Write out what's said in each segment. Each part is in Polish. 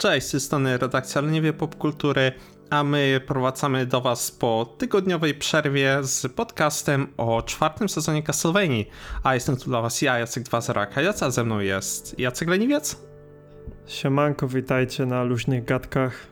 Cześć, z tej strony redakcja Leniwie Popkultury, a my prowadzamy do Was po tygodniowej przerwie z podcastem o czwartym sezonie Castlevanii. A jestem tu dla Was ja, Jacek 20 Kajac, a ze mną jest Jacek Leniwiec. Siemanko, witajcie na luźnych gadkach.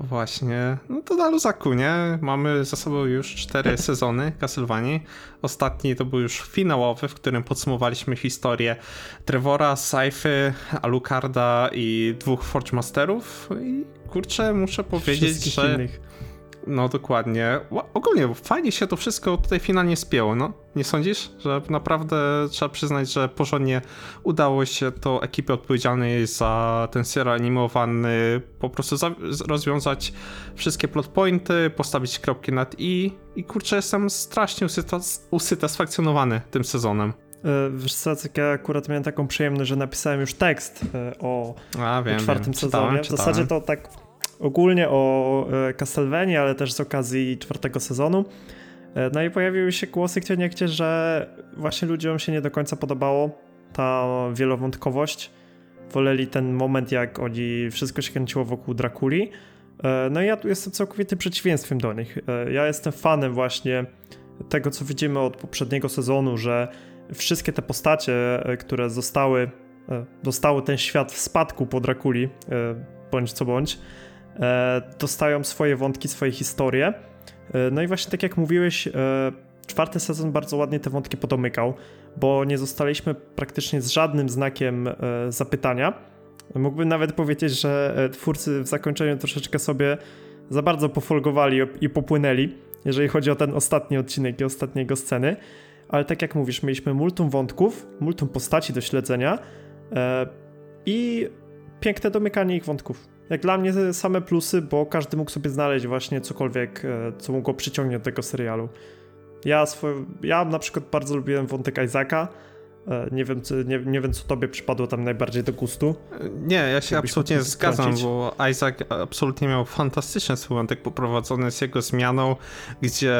Właśnie, no to na luzaku, nie? Mamy za sobą już cztery sezony Castlevanii. Ostatni to był już finałowy, w którym podsumowaliśmy historię Trevora, Saify, Alucarda i dwóch Forge Masterów. I kurczę, muszę powiedzieć, że... Innych. No dokładnie. Ogólnie fajnie się to wszystko tutaj finalnie spięło, no. Nie sądzisz? Że naprawdę trzeba przyznać, że porządnie udało się to ekipie odpowiedzialnej za ten serial animowany po prostu rozwiązać wszystkie plot pointy, postawić kropki nad i i kurczę jestem strasznie usatysfakcjonowany tym sezonem. E, wiesz co, ja akurat miałem taką przyjemność, że napisałem już tekst e, o, A, wiem, czwartym wiem. sezonie. Czytałem, w zasadzie to tak ogólnie o e, Castlevanii, ale też z okazji czwartego sezonu. E, no i pojawiły się głosy gdzie niegdzie, że właśnie ludziom się nie do końca podobało ta wielowątkowość. Woleli ten moment, jak oni wszystko się kręciło wokół Drakuli. E, no i ja tu jestem całkowitym przeciwieństwem do nich. Ja jestem fanem właśnie tego, co widzimy od poprzedniego sezonu, że wszystkie te postacie, które zostały, dostały ten świat w spadku po Drakuli, bądź co bądź, dostają swoje wątki, swoje historie. E, no i właśnie tak jak mówiłeś, e, czwarty sezon bardzo ładnie te wątki podomykał, bo nie zostaliśmy praktycznie z żadnym znakiem zapytania. Mógłbym nawet powiedzieć, że twórcy w zakończeniu troszeczkę sobie za bardzo pofolgowali i popłynęli, jeżeli chodzi o ten ostatni odcinek i ostatniego sceny. Ale tak jak mówisz, mieliśmy multum wątków, multum postaci do śledzenia i piękne domykanie ich wątków. Jak dla mnie same plusy, bo każdy mógł sobie znaleźć właśnie cokolwiek, e, co mógł go przyciągnąć do tego serialu. Ja, swój, ja na przykład bardzo lubiłem wątek Isaaca. E, nie wiem, nie, nie wiem, co tobie przypadło tam najbardziej do gustu. Nie, ja się absolutnie zgadzam, bo Isaac absolutnie miał fantastyczny swój wątek poprowadzony z jego zmianą, gdzie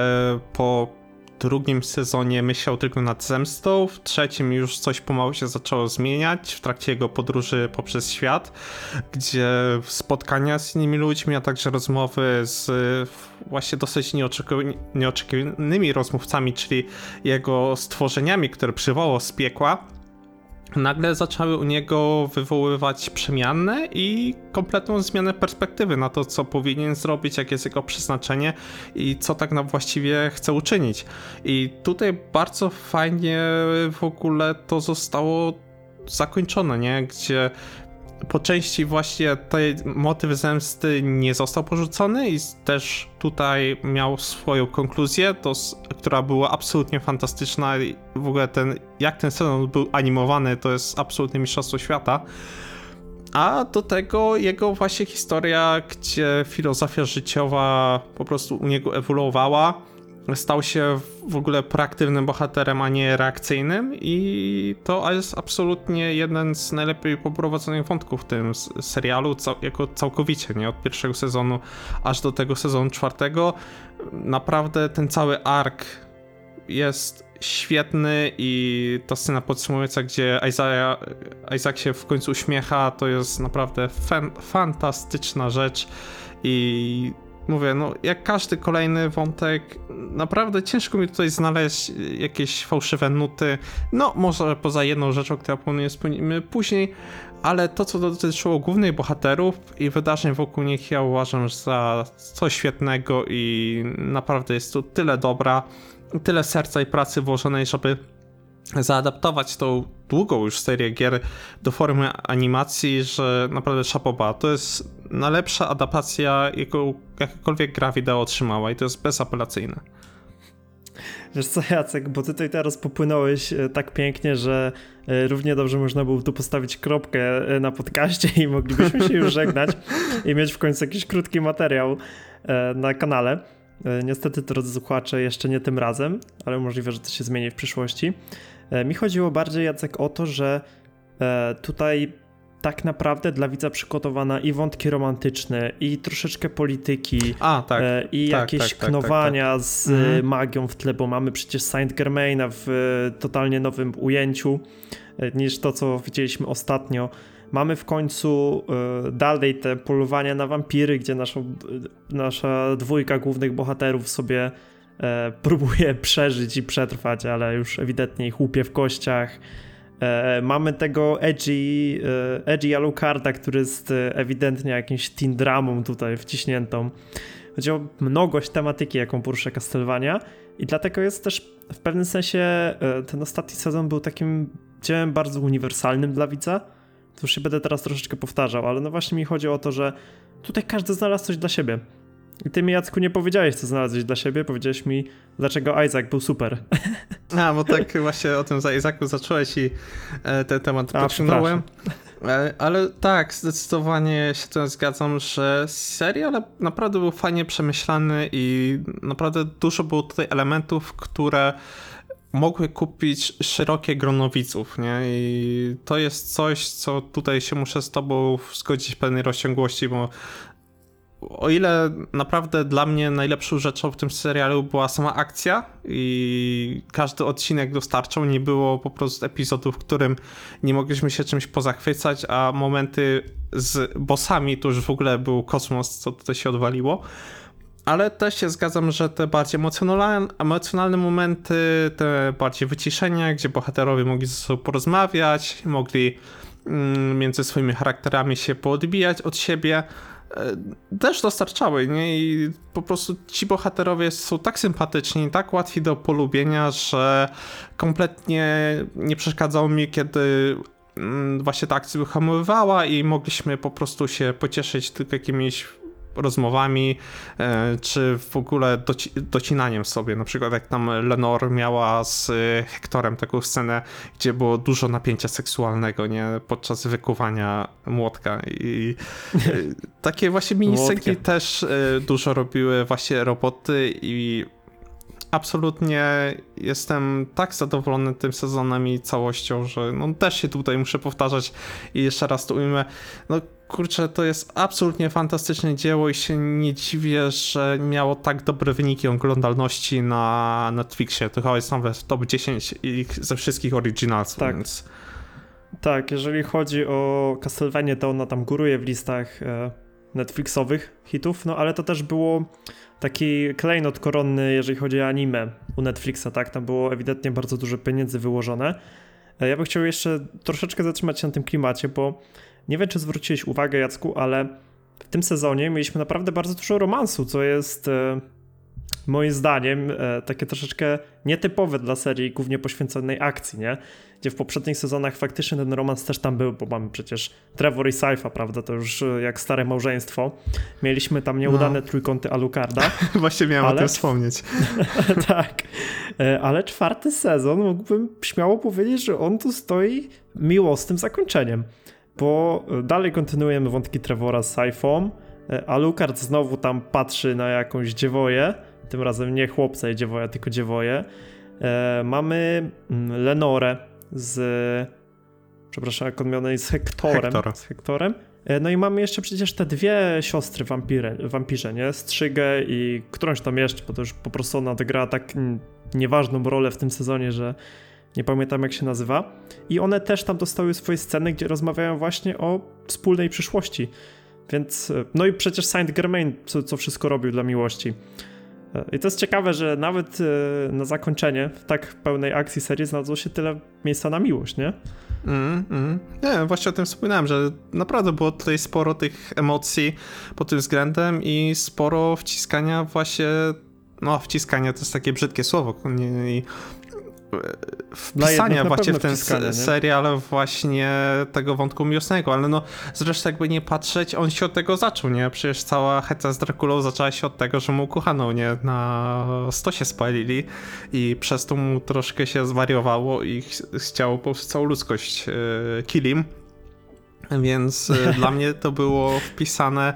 po drugim sezonie myślał tylko nad zemstą, w trzecim już coś pomału się zaczęło zmieniać w trakcie jego podróży poprzez świat, gdzie spotkania z innymi ludźmi, a także rozmowy z właśnie dosyć nieoczekiwanymi rozmówcami, czyli jego stworzeniami, które przywołał z piekła, nagle zaczęły u niego wywoływać przemianę i kompletną zmianę perspektywy na to, co powinien zrobić, jakie jest jego przeznaczenie i co tak na właściwie chce uczynić. I tutaj bardzo fajnie w ogóle to zostało zakończone, nie? Gdzie po części właśnie ten motyw zemsty nie został porzucony i też tutaj miał swoją konkluzję, to, która była absolutnie fantastyczna i w ogóle ten, jak ten sezon był animowany, to jest absolutnie mistrzostwo świata. A do tego jego właśnie historia, gdzie filozofia życiowa po prostu u niego ewoluowała stał się w ogóle proaktywnym bohaterem, a nie reakcyjnym i to jest absolutnie jeden z najlepiej poprowadzonych wątków w tym serialu, jako całkowicie, nie? Od pierwszego sezonu aż do tego sezonu czwartego. Naprawdę ten cały ark jest świetny i ta scena podsumowująca, gdzie Isaiah, Isaac się w końcu uśmiecha, to jest naprawdę fan, fantastyczna rzecz i mówię, no jak każdy kolejny wątek, naprawdę ciężko mi tutaj znaleźć jakieś fałszywe nuty. No, może poza jedną rzeczą, która planuję wspomnimy później, ale to, co dotyczyło głównych bohaterów i wydarzeń wokół nich, ja uważam za coś świetnego i naprawdę jest tu tyle dobra, tyle serca i pracy włożonej, żeby zaadaptować tą długą już serię gier do formy animacji, że naprawdę szapoba. To jest najlepsza adaptacja, jaką jakakolwiek gra wideo otrzymała i to jest bezapelacyjne. Wiesz co, Jacek, bo ty tutaj teraz popłynąłeś e, tak pięknie, że e, równie dobrze można było tu postawić kropkę e, na podcaście i moglibyśmy się już żegnać i mieć w końcu jakiś krótki materiał na kanale. Niestety, drodzy słuchacze, jeszcze nie tym razem, ale możliwe, że to się zmieni w przyszłości. Mi chodziło bardziej, Jacek, o to, że tutaj tak naprawdę dla widza przygotowana i wątki romantyczne, i troszeczkę polityki, A, tak. e, i tak, jakieś tak, tak, tak knowania tak. z mhm. magią w tle, bo mamy przecież Saint Germaina w totalnie nowym ujęciu e, niż to, co widzieliśmy ostatnio. Mamy w końcu dalej te polowania na wampiry, gdzie naszą, nasza dwójka głównych bohaterów sobie próbuje przeżyć i przetrwać, ale już ewidentnie ich łupie w kościach. Mamy tego edgy, edgy Alucarda, który jest ewidentnie jakimś teen dramą tutaj wciśniętą. Chodzi o mnogość tematyki, jaką porusza Castlevania i dlatego jest też w pewnym sensie ten ostatni sezon był takim dziełem bardzo uniwersalnym dla widza to już się będę teraz troszeczkę powtarzał, ale no właśnie mi chodzi o to, że tutaj każdy znalazł coś dla siebie. I ty mi, Jacku, nie powiedziałeś, co znalazłeś dla siebie, powiedziałeś mi, dlaczego Isaac był super. A, bo tak właśnie o tym za Isaacu zacząłeś i e, ten temat A, pociągnąłem. E, ale tak, zdecydowanie się tym zgadzam, że serial naprawdę był fajnie przemyślany i naprawdę dużo było tutaj elementów, które mogły kupić szerokie grono widzów, nie? I to jest coś, co tutaj się muszę z tobą zgodzić w pewnej rozciągłości, bo o ile naprawdę dla mnie najlepszą rzeczą w tym serialu była sama akcja i każdy odcinek dostarczał, nie było po prostu epizodu, w którym nie mogliśmy się czymś pozachwycać, a momenty z bossami to już w ogóle był kosmos, co tutaj się odwaliło. Ale też się zgadzam, że te bardziej emocjonalne, emocjonalne momenty, te bardziej wyciszenia, gdzie bohaterowie mogli ze sobą porozmawiać, mogli mm, między swoimi charakterami się poodbijać od siebie, też dostarczały, nie? I po prostu ci bohaterowie są tak sympatyczni, tak łatwi do polubienia, że kompletnie nie przeszkadzało mi, kiedy mm, właśnie ta akcja wyhamowywała i mogliśmy po prostu się pocieszyć tylko jakimiś rozmowami, e, czy w ogóle doci docinaniem sobie. Na przykład jak tam Lenor miała z Hektorem taką scenę, gdzie było dużo napięcia seksualnego, nie? Podczas wykuwania młotka i e, takie właśnie miniscenki też e, dużo robiły właśnie roboty i absolutnie jestem tak zadowolony tym sezonem i całością, że no też się tutaj muszę powtarzać i jeszcze raz to ujmę. No kurczę, to jest absolutnie fantastyczne dzieło i się nie dziwię, że miało tak dobre wyniki oglądalności na Netflixie. To chyba jest nawet w top 10 ze wszystkich originalsów, tak. więc... Tak, jeżeli chodzi o Castlevania, to ona tam góruje w listach e, Netflixowych hitów, no ale to też było taki klejnot koronny, jeżeli chodzi o anime u Netflixa, tak? Tam było ewidentnie bardzo dużo pieniędzy wyłożone. E, ja bym chciał jeszcze troszeczkę zatrzymać się na tym klimacie, bo nie wiem, czy zwróciłeś uwagę, Jacku, ale w tym sezonie mieliśmy naprawdę bardzo dużo romansu, co jest e, moim zdaniem e, takie troszeczkę nietypowe dla serii głównie poświęconej akcji, nie? Gdzie w poprzednich sezonach faktycznie ten romans też tam był, bo mamy przecież Trevor i Saifa, prawda? To już e, jak stare małżeństwo. Mieliśmy tam nieudane no. trójkąty Alucarda. Właśnie miałem ale... o tym wspomnieć. tak. Ale czwarty sezon mógłbym śmiało powiedzieć, że on tu stoi miłosnym zakończeniem bo dalej kontynuujemy wątki Trevora z Saifą, a Lukard znowu tam patrzy na jakąś dziewoję, tym razem nie chłopca i dziewoja, tylko dziewoję. E, mamy mm, Lenorę z, przepraszam, jak on miał z Hektorem. Z Hektorem. E, no i mamy jeszcze przecież te dwie siostry wampire, wampirze, nie? Strzygę i którąś tam jeszcze, bo to już po prostu ona odegrała tak nieważną rolę w tym sezonie, że nie pamiętam jak się nazywa. I one też tam dostały swoje sceny, gdzie rozmawiają właśnie o wspólnej przyszłości. Więc, e, no i przecież Saint Germain, co, co wszystko robił dla miłości. E, I to jest ciekawe, że nawet e, na zakończenie w tak pełnej akcji serii znalazło się tyle miejsca na miłość, nie? Mm, mm. Nie, właśnie o tym wspominałem, że naprawdę było tutaj sporo tych emocji pod tym względem i sporo wciskania właśnie, no wciskania to jest takie brzydkie słowo, nie, wpisania właśnie w ten serial właśnie tego wątku miłosnego, ale no zresztą jakby nie patrzeć, on się od tego zaczął, nie? Przecież cała heca z Drakulą zaczęła się od tego, że mu kochaną, nie? Na stosie spalili i przez to mu troszkę się zwariowało i chciało po prostu całą ludzkość yy, kilim. Więc yy, dla mnie to było wpisane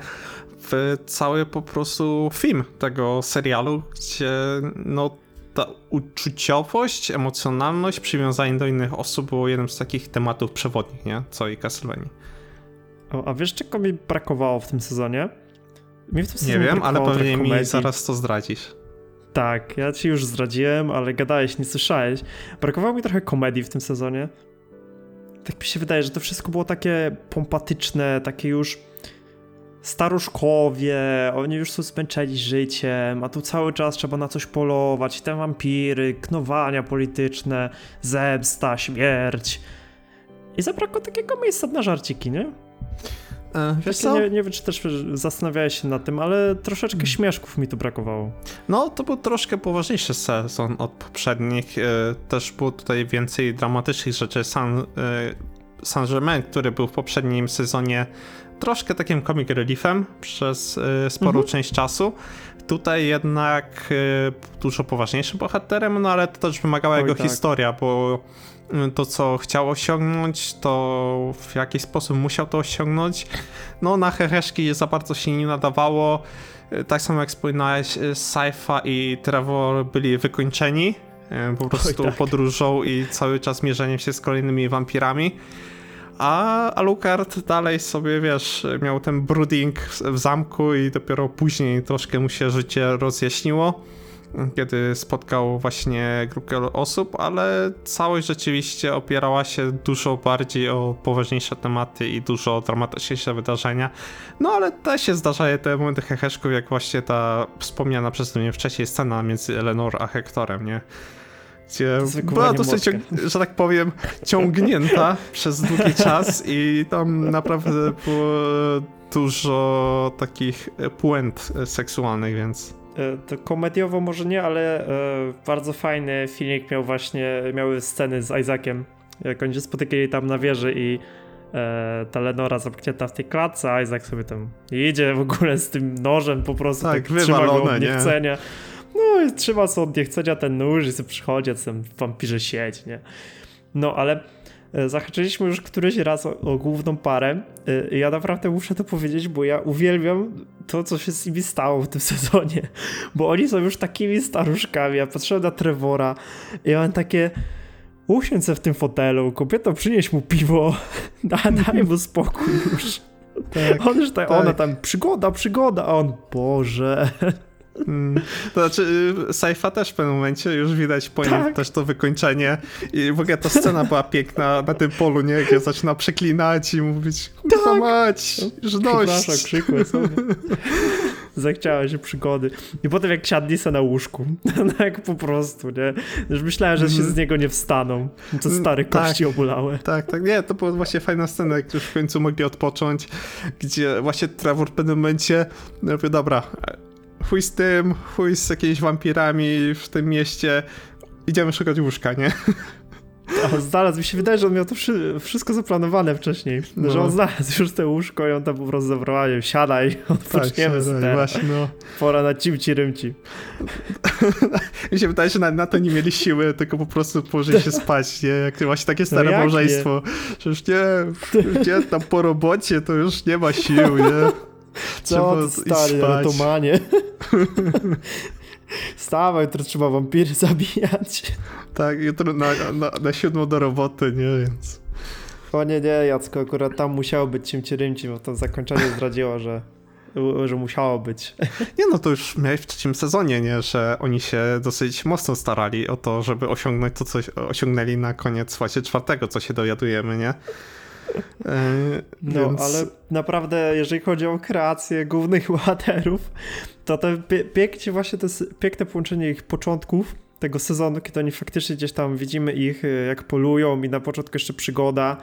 w cały po prostu film tego serialu, gdzie no ta uczuciowość, emocjonalność, przywiązanie do innych osób było jednym z takich tematów przewodnich, nie? Całej Castlevanii. O, a wiesz, czego mi brakowało w tym sezonie? Mi w tym nie wiem, ale pewnie mi zaraz to zdradzisz. Tak, ja ci już zdradziłem, ale gadałeś, nie słyszałeś. Brakowało mi trochę komedii w tym sezonie. tak mi się wydaje, że to wszystko było takie pompatyczne, takie już staruszkowie, oni już są zmęczeni życiem, a tu cały czas trzeba na coś polować, te wampiry, knowania polityczne, zemsta, śmierć. I zabrakło takiego miejsca na żarciki, nie? E, wiesz co? Nie, nie wiem, czy też zastanawiałeś się nad tym, ale troszeczkę hmm. śmieszków mi tu brakowało. No, to był troszkę poważniejszy sezon od poprzednich. E, też było tutaj więcej dramatycznych rzeczy. San, e, Saint-Germain, który był w poprzednim sezonie troszkę takim comic reliefem przez sporą mhm. część czasu. Tutaj jednak dużo poważniejszym bohaterem, no ale to też wymagała Oj, jego tak. historia, bo to, co chciał osiągnąć, to w jaki sposób musiał to osiągnąć. No, na heheszki za bardzo się nie nadawało. Tak samo jak wspominałeś, Saifa i Trevor byli wykończeni po prostu Oj, tak. podróżą i cały czas mierzeniem się z kolejnymi wampirami. A Alucard dalej sobie, wiesz, miał ten brooding w zamku i dopiero później troszkę mu się życie rozjaśniło kiedy spotkał właśnie grupę osób, ale całość rzeczywiście opierała się dużo bardziej o poważniejsze tematy i dużo dramatyczniejsze wydarzenia. No ale też się zdarzają te momenty heheszków, jak właśnie ta wspomniana przeze mnie wcześniej scena między Eleanor a Hektorem, nie? Gdzie była dosyć, że tak powiem, ciągnięta przez długi czas i tam naprawdę było dużo takich puent seksualnych, więc... E, to komediowo może nie, ale e, bardzo fajny filmik miał właśnie, miały sceny z Isaaciem, jak oni się spotykali tam na wieży i e, ta Lenora zamknięta w tej klatce, a Isaac sobie tam idzie w ogóle z tym nożem po prostu tak, tak trzyma go od niechcenia. Nie? No i trzyma sobie od niechcenia ten nóż i sobie przychodzi, a tam wampirze sieć, nie? No ale E, zahaczyliśmy już któryś raz o, o główną parę. E, ja naprawdę muszę to powiedzieć, bo ja uwielbiam to, co się z nimi stało w tym sezonie. Bo oni są już takimi staruszkami. Ja patrzyłem na Trevora i mam takie usiądź w tym fotelu, kobieto przynieś mu piwo, daj mu spokój już. Tak, on już tak, tak. ona tam przygoda, przygoda, a on, Boże. Hmm. To znaczy, y, Saifa też w pewnym momencie już widać po tak. nim też to wykończenie. I w ogóle ta scena była piękna na tym polu, nie? Gdzie zaczyna przeklinać i mówić, kurwa tak. mać, już dość. krzykły sobie. Zachciała się przygody. I potem jak siadli se na łóżku, no jak po prostu, nie? Już myślałem, że się z niego nie wstaną. To stare tak, kości obulałe. Tak, tak. Nie, to była właśnie fajna scena, jak już w końcu mogli odpocząć, gdzie właśnie Trevor w pewnym momencie mówię, dobra, chuj z tym, chuj z jakimiś wampirami w tym mieście, idziemy szukać łóżka, nie? On znalazł, mi się wydaje, że on miał to wszystko zaplanowane wcześniej, no. że on znalazł już te łóżko i on tam po prostu zaprowadził, siadaj, odpoczniemy tak, siadaj, właśnie, no. Pora na cimci rymci. mi się wydaje, że na, na, to nie mieli siły, tylko po prostu położyli się spać, nie? Jak właśnie takie stare no małżeństwo, nie? że już nie, gdzie tam po robocie to już nie ma sił, nie? Co ty stary, rotomanie. Stawaj, jutro trzeba wampiry zabijać. Tak, jutro na, na, na siódmą do roboty, nie, więc... O nie, nie, Jacko, akurat tam musiało być cimci rymci, bo to zakończenie zdradziło, że że musiało być. Nie no, to już miałeś w trzecim sezonie, nie? Że oni się dosyć mocno starali o to, żeby osiągnąć to, co osiągnęli na koniec właśnie czwartego, co się dowiadujemy, nie? E, no, więc... ale naprawdę, jeżeli chodzi o kreację głównych bohaterów, to to pięknie właśnie to piękne połączenie ich początków tego sezonu, kiedy oni faktycznie gdzieś tam widzimy ich, e, jak polują i na początku jeszcze przygoda,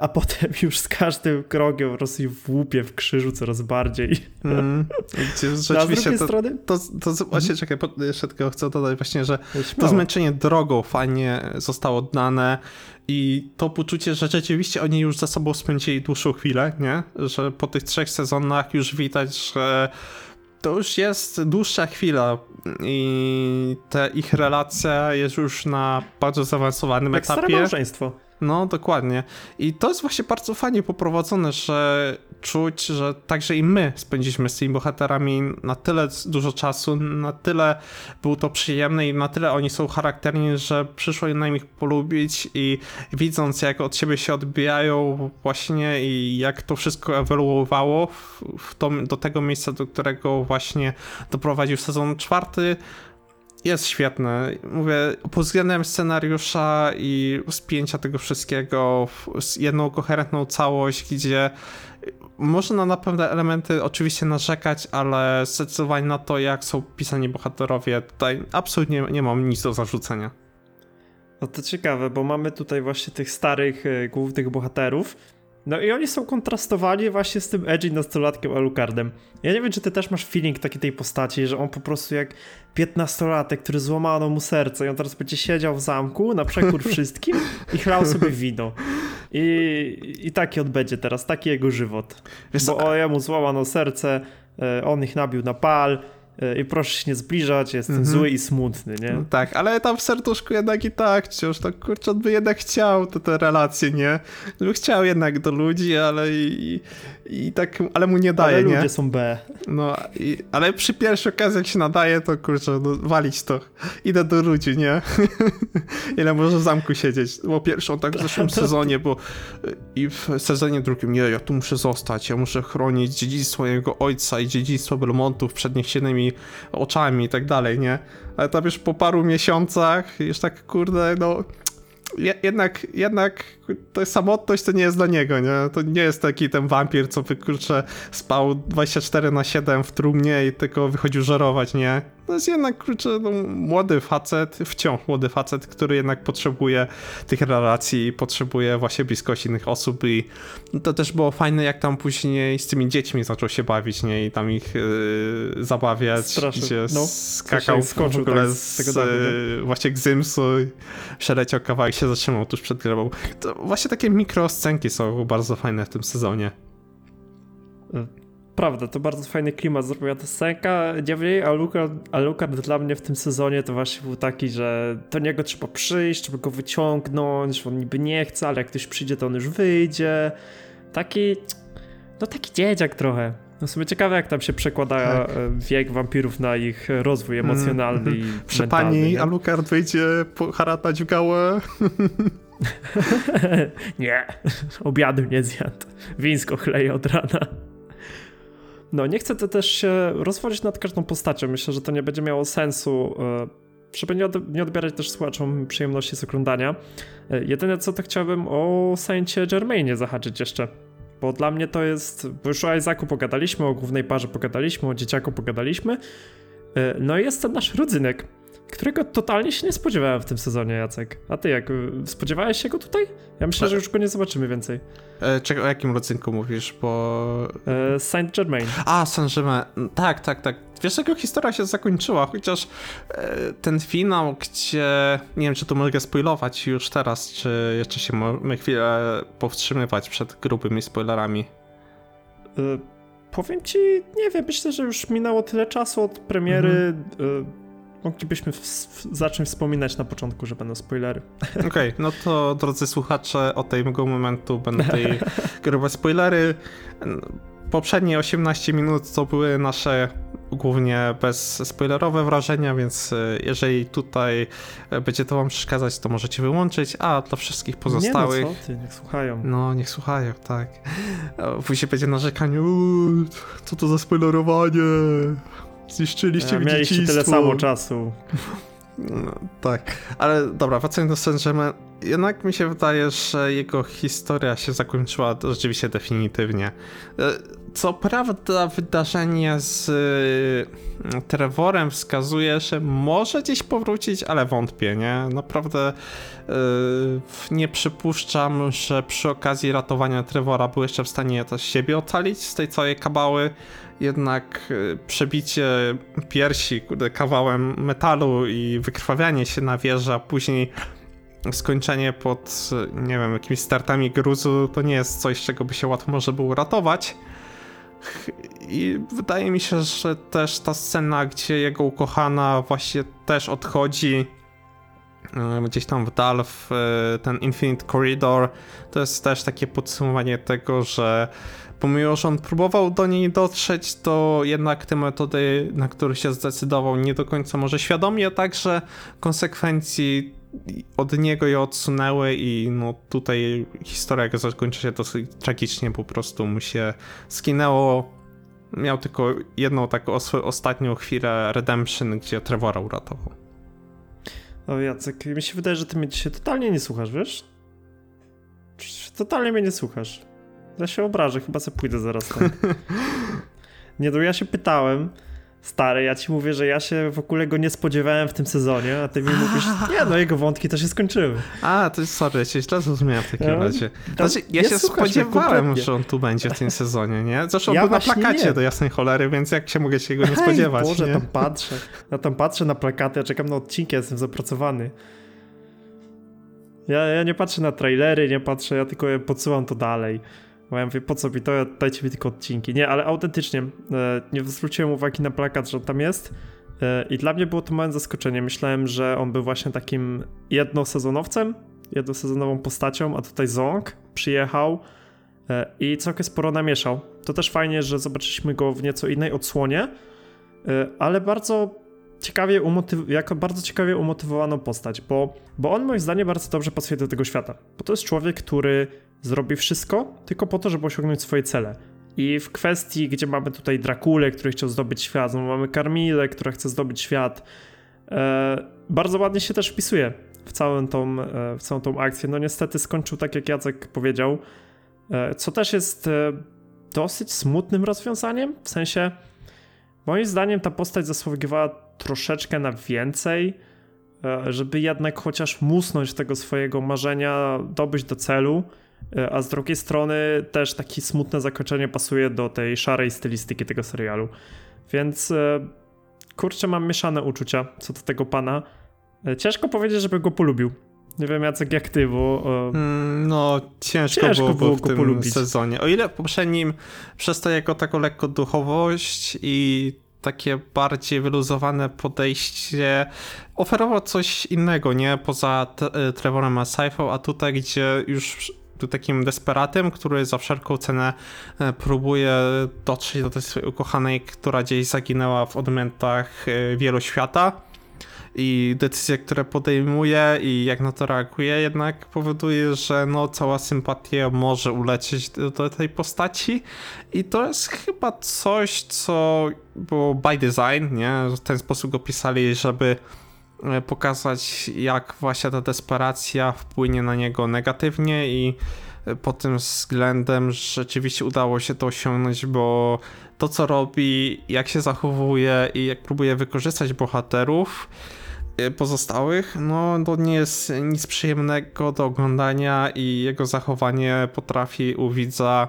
a potem już z każdym krokiem w łupie, w krzyżu coraz bardziej. Mm. Rzeczywiście to, strony? to, to, to właśnie, mm. czekaj, jeszcze tylko chcę dodać właśnie, że to zmęczenie drogą fajnie zostało oddane i to poczucie, że rzeczywiście oni już ze sobą spędzili dłuższą chwilę, nie? Że po tych trzech sezonach już widać, że to już jest dłuższa chwila i ta ich relacja jest już na bardzo zaawansowanym Jak etapie. Stare małżeństwo. No, dokładnie. I to jest właśnie bardzo fajnie poprowadzone, że czuć, że także i my spędziliśmy z tymi bohaterami na tyle dużo czasu, na tyle był to przyjemne i na tyle oni są charakterni, że przyszło na ich polubić i widząc jak od siebie się odbijają właśnie i jak to wszystko ewoluowało w, w to, do tego miejsca, do którego właśnie doprowadził sezon czwarty, jest świetny. Mówię, pod względem scenariusza i spięcia tego wszystkiego w jedną koherentną całość, gdzie można na pewne elementy oczywiście narzekać, ale zdecydowanie na to, jak są pisani bohaterowie, tutaj absolutnie nie mam nic do zarzucenia. No to ciekawe, bo mamy tutaj właśnie tych starych y, głównych bohaterów, no i oni są kontrastowani właśnie z tym edgy nastolatkiem Alucardem. Ja nie wiem, czy ty też masz feeling taki tej postaci, że on po prostu jak piętnastolatek, który złamano mu serce i on teraz będzie siedział w zamku na przekór wszystkim i chlał sobie wino. I, I taki on będzie teraz, taki jego żywot. Wiesz, Bo o, jemu złamano serce, e, on ich nabił na pal, i proszę się nie zbliżać, jestem mm -hmm. zły i smutny, nie? No tak, ale tam w serduszku jednak i tak wciąż, tak kurczę, on by jednak chciał te, te relacje, nie? By chciał jednak do ludzi, ale i, i tak, ale mu nie daje, ale nie? ludzie są B. No, i, ale przy pierwszej okazji jak się nadaje, to kurczę, no, walić to. Idę do ludzi, nie? Ile może w zamku siedzieć? Bo pierwszą tak w zeszłym sezonie, bo i w sezonie drugim, nie, ja tu muszę zostać, ja muszę chronić dziedzictwo jego ojca i dziedzictwo Belmontów przed niechcianymi oczami i tak dalej, nie? Ale tam już po paru miesiącach, już tak, kurde, no jednak, jednak to samotność to nie jest dla niego, nie? To nie jest taki ten wampir, co wykurcze spał 24 na 7 w trumnie i tylko wychodził żerować, nie? To jest jednak, kurczę, no, młody facet, wciąż młody facet, który jednak potrzebuje tych relacji, potrzebuje właśnie bliskości innych osób i to też było fajne, jak tam później z tymi dziećmi zaczął się bawić, nie? I tam ich yy, zabawiać, Straszył. gdzie no, skakał skoczył w ogóle tak, z, z tego domu, właśnie Gzymsu, przeleciał kawałek, się zatrzymał tuż przed grobą. To właśnie takie mikroscenki są bardzo fajne w tym sezonie. Y, Prawda, to bardzo fajny klimat zrobiła ta scenka. Niemniej Alucard, Alucard dla mnie w tym sezonie to właśnie był taki, że do niego trzeba przyjść, trzeba go wyciągnąć, on niby nie chce, ale jak ktoś przyjdzie, to on już wyjdzie. Taki, no taki dzieciak trochę. No sobie ciekawe, jak tam się przekłada tak. E, wiek wampirów na ich rozwój mm, emocjonalny mm, i Przy pani nie? Alucard wyjdzie haratać w gałę. nie, obiadu nie zjadł. Wińsko chleje od rana. No, nie chcę też się rozwodzić nad każdą postacią. Myślę, że to nie będzie miało sensu, e, żeby nie odbierać też słuchaczom przyjemności z oglądania. E, jedyne co to chciałbym o Saincie Germainie zahaczyć jeszcze. Bo dla mnie to jest, bo już o Isaacu pogadaliśmy, o głównej parze pogadaliśmy, o dzieciaku pogadaliśmy. E, no i jest ten nasz rodzynek którego totalnie się nie spodziewałem w tym sezonie, Jacek. A ty jak? Spodziewałeś się go tutaj? Ja myślę, że już go nie zobaczymy więcej. E, czego, o jakim rodzynku mówisz, bo... E, Saint Germain. A, Saint Germain. Tak, tak, tak. Wiesz, jego historia się zakończyła, chociaż e, ten finał, gdzie... Nie wiem, czy to mogę spoilować już teraz, czy jeszcze się możemy chwilę powstrzymywać przed grubymi spoilerami. E, powiem ci, nie wiem, myślę, że już minęło tyle czasu od premiery... Mhm. Moglibyśmy zacząć wspominać na początku, że będą spoilery. Okej, okay, no to drodzy słuchacze, od tego momentu będą tutaj grube spoilery. Poprzednie 18 minut to były nasze głównie bezspoilerowe wrażenia, więc e, jeżeli tutaj e, będzie to wam przeszkadzać, to możecie wyłączyć, a dla wszystkich pozostałych... Nie no co ty, niech słuchają. No, niech słuchają, tak. Później będzie narzekanie, co to za spoilerowanie, Zniszczyliście mi Mieliście dzieciństwo. tyle samo czasu. No, tak, ale dobra, wracając do Saint-Germain, jednak mi się wydaje, że jego historia się zakończyła rzeczywiście definitywnie. Co prawda wydarzenie z e, Trevorem wskazuje, że może gdzieś powrócić, ale wątpię, nie? Naprawdę yy, nie przypuszczam, że przy okazji ratowania Trevora był jeszcze w stanie też siebie ocalić z tej całej kabały jednak e, przebicie piersi kawałem metalu i wykrwawianie się na wieży, a później skończenie pod, nie wiem, jakimiś startami gruzu, to nie jest coś, czego by się łatwo może było ratować. I wydaje mi się, że też ta scena, gdzie jego ukochana właśnie też odchodzi e, gdzieś tam w dal w e, ten Infinite Corridor, to jest też takie podsumowanie tego, że pomimo, że on próbował do niej dotrzeć, to jednak te metody, na które się zdecydował, nie do końca może świadomie, także konsekwencji od niego je odsunęły i no tutaj historia zakończy się dosyć tragicznie, po prostu mu się skinęło. Miał tylko jedną taką ostatnią chwilę redemption, gdzie Trevora uratował. O Jacek, mi się wydaje, że ty mnie dzisiaj totalnie nie słuchasz, wiesz? Totalnie mnie nie słuchasz. Ja się obrażę, chyba sobie pójdę zaraz tam. nie, no ja się pytałem, Stary, ja ci mówię, że ja się w ogóle go nie spodziewałem w tym sezonie, a ty mi mówisz, nie, no jego wątki to się skończyły. A, to jest sorry, ja się źle zrozumiałem w takim no, razie. Znaczy, ja się spodziewałem, że on tu będzie w tym sezonie, nie? Zresztą ja był na plakacie nie. do jasnej cholery, więc jak się mogę się go nie spodziewać, Boże, nie? tam patrzę. Ja tam patrzę na plakaty, ja czekam na odcinki, jestem zapracowany. Ja, ja nie patrzę na trailery, nie patrzę, ja tylko podsyłam to dalej. Bo ja mówię, po co mi to, dajcie mi tylko odcinki. Nie, ale autentycznie, e, nie zwróciłem uwagi na plakat, że on tam jest. E, I dla mnie było to małe zaskoczenie. Myślałem, że on był właśnie takim jednosezonowcem, jednosezonową postacią, a tutaj Zong przyjechał e, i całkiem sporo namieszał. To też fajnie, że zobaczyliśmy go w nieco innej odsłonie, ale bardzo ciekawie umotyw- jako bardzo ciekawie umotywowaną postać, bo, bo on moim zdaniem bardzo dobrze pasuje do tego świata. Bo to jest człowiek, który zrobi wszystko tylko po to, żeby osiągnąć swoje cele. I w kwestii, gdzie mamy tutaj Drakulę, który chciał zdobyć świat, no mamy Karmilę, która chce zdobyć świat, e, bardzo ładnie się też wpisuje w całą, tą, e, w całą tą akcję. No niestety skończył tak, jak Jacek powiedział, e, co też jest e, dosyć smutnym rozwiązaniem, w sensie moim zdaniem ta postać zasługiwała troszeczkę na więcej, e, żeby jednak chociaż musnąć tego swojego marzenia, dobyć do celu, a z drugiej strony też takie smutne zakończenie pasuje do tej szarej stylistyki tego serialu. Więc e, kurczę, mam mieszane uczucia co do tego pana. E, ciężko powiedzieć, żeby go polubił. Nie wiem, Jacek, jak ty, bo... Mm, no, ciężko, ciężko było, było w tym polubić. sezonie. O ile w poprzednim przez to jego taką lekko duchowość i takie bardziej wyluzowane podejście oferował coś innego, nie? Poza Trevorem Masaifą, a tutaj, gdzie już takim desperatem, który za wszelką cenę e, próbuje dotrzeć do tej swojej ukochanej, która gdzieś zaginęła w odmętach e, wielu świata i decyzje, które podejmuje i jak na to reaguje, jednak powoduje, że no, cała sympatia może ulecieć do, do, tej postaci i to jest chyba coś, co było by design, nie? W ten sposób go pisali, żeby pokazać, jak właśnie ta desperacja wpłynie na niego negatywnie i e, pod tym względem rzeczywiście udało się to osiągnąć, bo to co robi, jak się zachowuje i jak próbuje wykorzystać bohaterów e, pozostałych, no to nie jest nic przyjemnego do oglądania i jego zachowanie potrafi u widza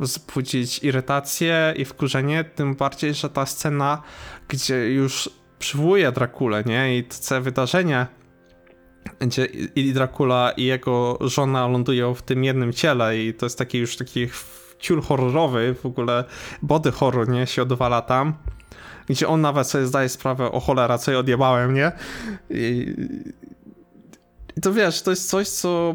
wzbudzić irytację i wkurzenie, tym bardziej, że ta scena, gdzie już przywołuje Drakulę, nie? I te wydarzenia, gdzie i Dracula i jego żona lądują w tym jednym ciele i to jest taki już taki ciul horrorowy, w ogóle body horror, nie? Się odwala tam. Gdzie on nawet sobie zdaje sprawę, o cholera, co ja odjebałem, nie? I, i to wiesz, to jest coś, co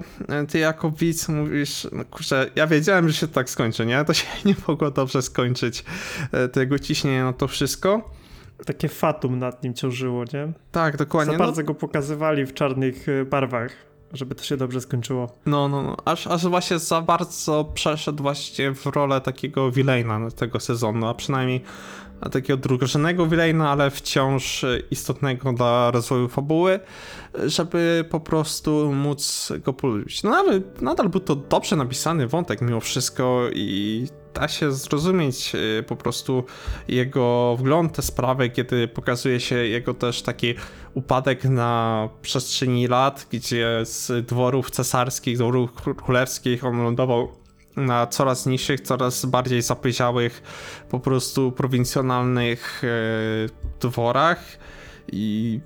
ty jako widz mówisz, no kurczę, ja wiedziałem, że się tak skończy, nie? To się nie mogło dobrze skończyć, e, tego ciśnienia na to wszystko takie fatum nad nim ciążyło, nie? Tak, dokładnie. Za no. bardzo no. go pokazywali w czarnych y, barwach, żeby to się dobrze skończyło. No, no, no. Aż, aż właśnie za bardzo przeszedł właśnie w rolę takiego villaina tego sezonu, a przynajmniej takiego drugorzędnego villaina, ale wciąż istotnego dla rozwoju fabuły, żeby po prostu móc go polubić. No ale nadal był to dobrze napisany wątek mimo wszystko i da się zrozumieć y, po prostu jego wgląd te sprawy, kiedy pokazuje się jego też taki upadek na przestrzeni lat, gdzie z dworów cesarskich, dworów królewskich on lądował na coraz niższych, coraz bardziej zapyziałych, po prostu prowincjonalnych e, dworach i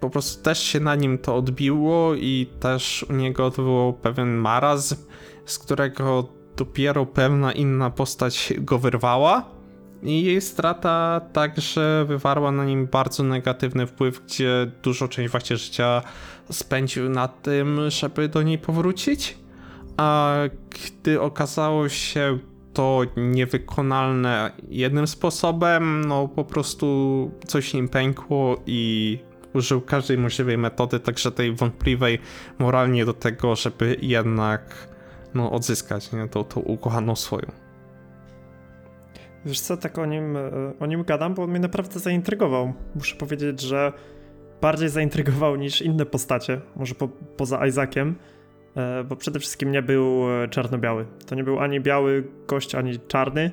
po prostu też się na nim to odbiło i też u niego to był pewien marazm, z którego dopiero pewna inna postać go wyrwała. I jej strata także wywarła na nim bardzo negatywny wpływ, gdzie dużo część właśnie życia spędził na tym, żeby do niej powrócić. A gdy okazało się to niewykonalne jednym sposobem, no po prostu coś im pękło i użył każdej możliwej metody, także tej wątpliwej moralnie do tego, żeby jednak no, odzyskać nie, tą, tą ukochaną swoją. Wiesz co, tak o nim, o nim gadam, bo on mnie naprawdę zaintrygował. Muszę powiedzieć, że bardziej zaintrygował niż inne postacie, może po, poza Isaaciem, e, bo przede wszystkim nie był e, czarno-biały. To nie był ani biały gość, ani czarny,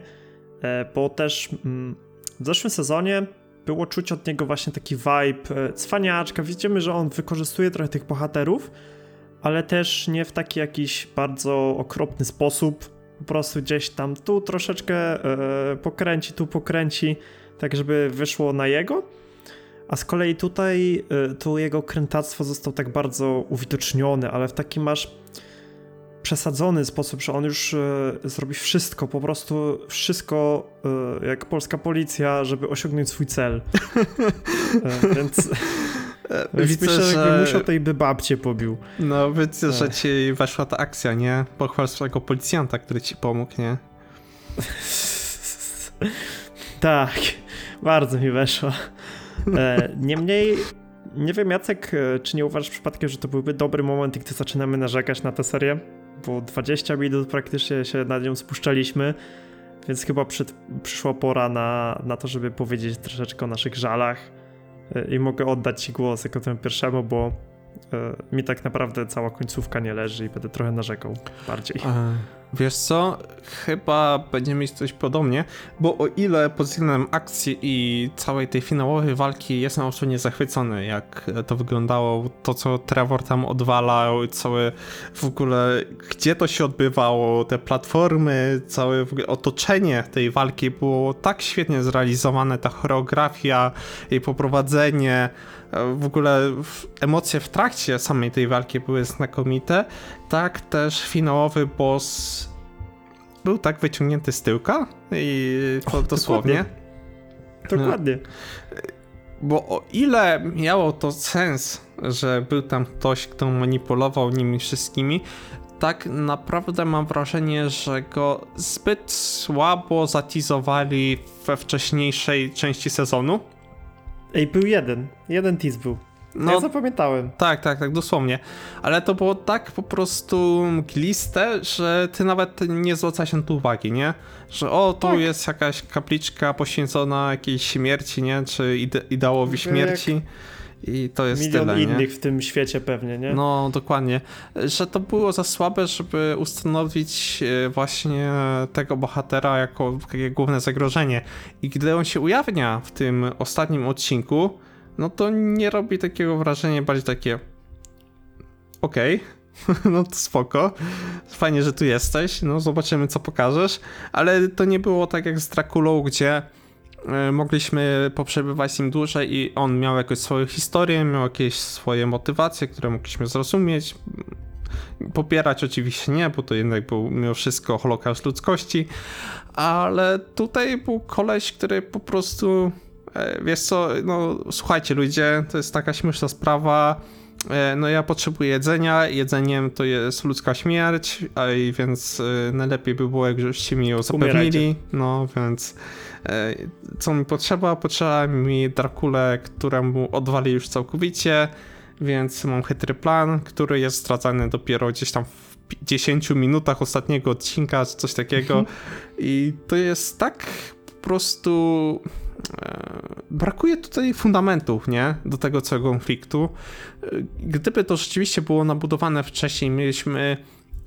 e, bo też mm, w zeszłym sezonie było czuć od niego właśnie taki vibe cwaniaczka. Widzimy, że on wykorzystuje trochę tych bohaterów, ale też nie w taki jakiś bardzo okropny sposób. Po prostu gdzieś tam tu troszeczkę pokręci, tu pokręci, tak żeby wyszło na jego. A z kolei tutaj y, to jego krętactwo zostało tak bardzo uwidocznione, ale w takim masz przesadzony sposób, że on już y, zrobi wszystko, po prostu wszystko jak polska policja, żeby osiągnąć swój cel. więc Widzę, myślę, że musiał tej by babcie pobił. No, widzę, że ci weszła ta akcja, nie? Pochwal swojego policjanta, który ci pomógł, nie? tak, bardzo mi weszła. E, niemniej, nie wiem Jacek, e, czy nie uważasz przypadkiem, że to byłby dobry moment, gdy zaczynamy narzekać na tę serię? Bo 20 minut praktycznie się nad nią spuszczaliśmy, więc chyba przyszła pora na, na to, żeby powiedzieć troszeczkę o naszych żalach e, i mogę oddać Ci głos jako temu pierwszemu, bo mi tak naprawdę cała końcówka nie leży i będę trochę narzekał bardziej. Wiesz co, chyba będziemy mieć coś podobnie, bo o ile pod względem akcji i całej tej finałowej walki jestem absolutnie zachwycony, jak to wyglądało, to co Trevor tam odwalał, całe w ogóle, gdzie to się odbywało, te platformy, całe otoczenie tej walki było tak świetnie zrealizowane, ta choreografia, jej poprowadzenie, w ogóle emocje w trakcie samej tej walki były znakomite, tak też finałowy boss był tak wyciągnięty z tyłka i to dosłownie. Dokładnie. dokładnie. Bo o ile miało to sens, że był tam ktoś, kto manipulował nimi wszystkimi, tak naprawdę mam wrażenie, że go zbyt słabo zatizowali we wcześniejszej części sezonu. Ej, był jeden. Jeden tease był. No, ja zapamiętałem. Tak, tak, tak, dosłownie. Ale to było tak po prostu mgliste, że ty nawet nie zwracałeś na to uwagi, nie? Że o, tu tak. jest jakaś kapliczka poświęcona jakiejś śmierci, nie? Czy ide ideałowi śmierci. I to jest Milion tyle, innych nie? w tym świecie pewnie, nie? No, dokładnie. Że to było za słabe, żeby ustanowić e, właśnie tego bohatera jako takie główne zagrożenie. I gdy on się ujawnia w tym ostatnim odcinku, no to nie robi takiego wrażenia, bardziej takie okej, okay. no to spoko, fajnie, że tu jesteś, no zobaczymy, co pokażesz, ale to nie było tak jak z Drakulą, gdzie mogliśmy poprzebywać z nim dłużej i on miał jakąś swoją historię, miał jakieś swoje motywacje, które mogliśmy zrozumieć, popierać oczywiście nie, bo to jednak był mimo wszystko holokaust ludzkości, ale tutaj był koleś, który po prostu E, wiesz co, no słuchajcie ludzie, to jest taka śmieszna sprawa, e, no ja potrzebuję jedzenia, jedzeniem to jest ludzka śmierć, a i więc e, najlepiej by było, jakbyście mi ją zapewnili, no więc co mi potrzeba? Potrzeba mi Drakule, któremu odwali już całkowicie, więc mam chytry plan, który jest zdradzany dopiero gdzieś tam w 10 minutach ostatniego odcinka, czy coś takiego. I to jest tak po prostu E, brakuje tutaj fundamentów, nie? Do tego całego konfliktu. E, gdyby to rzeczywiście było nabudowane wcześniej, mieliśmy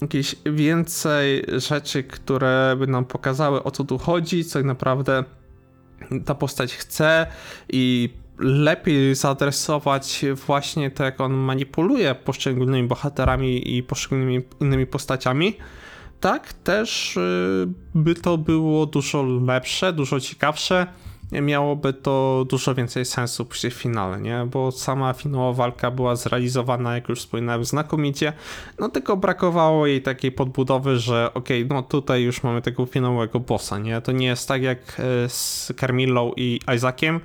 jakieś więcej rzeczy, które by nam pokazały o co tu chodzi, co tak naprawdę ta postać chce i lepiej zaadresować właśnie to, jak on manipuluje poszczególnymi bohaterami i poszczególnymi innymi postaciami, tak też y, by to było dużo lepsze, dużo ciekawsze miałoby to dużo więcej sensu przy finale, nie? Bo sama finałowa walka była zrealizowana, jak już wspominałem, znakomicie, no tylko brakowało jej takiej podbudowy, że okej, okay, no tutaj już mamy tego finałowego bossa, nie? To nie jest tak jak e, z Carmillą i Isaaciem,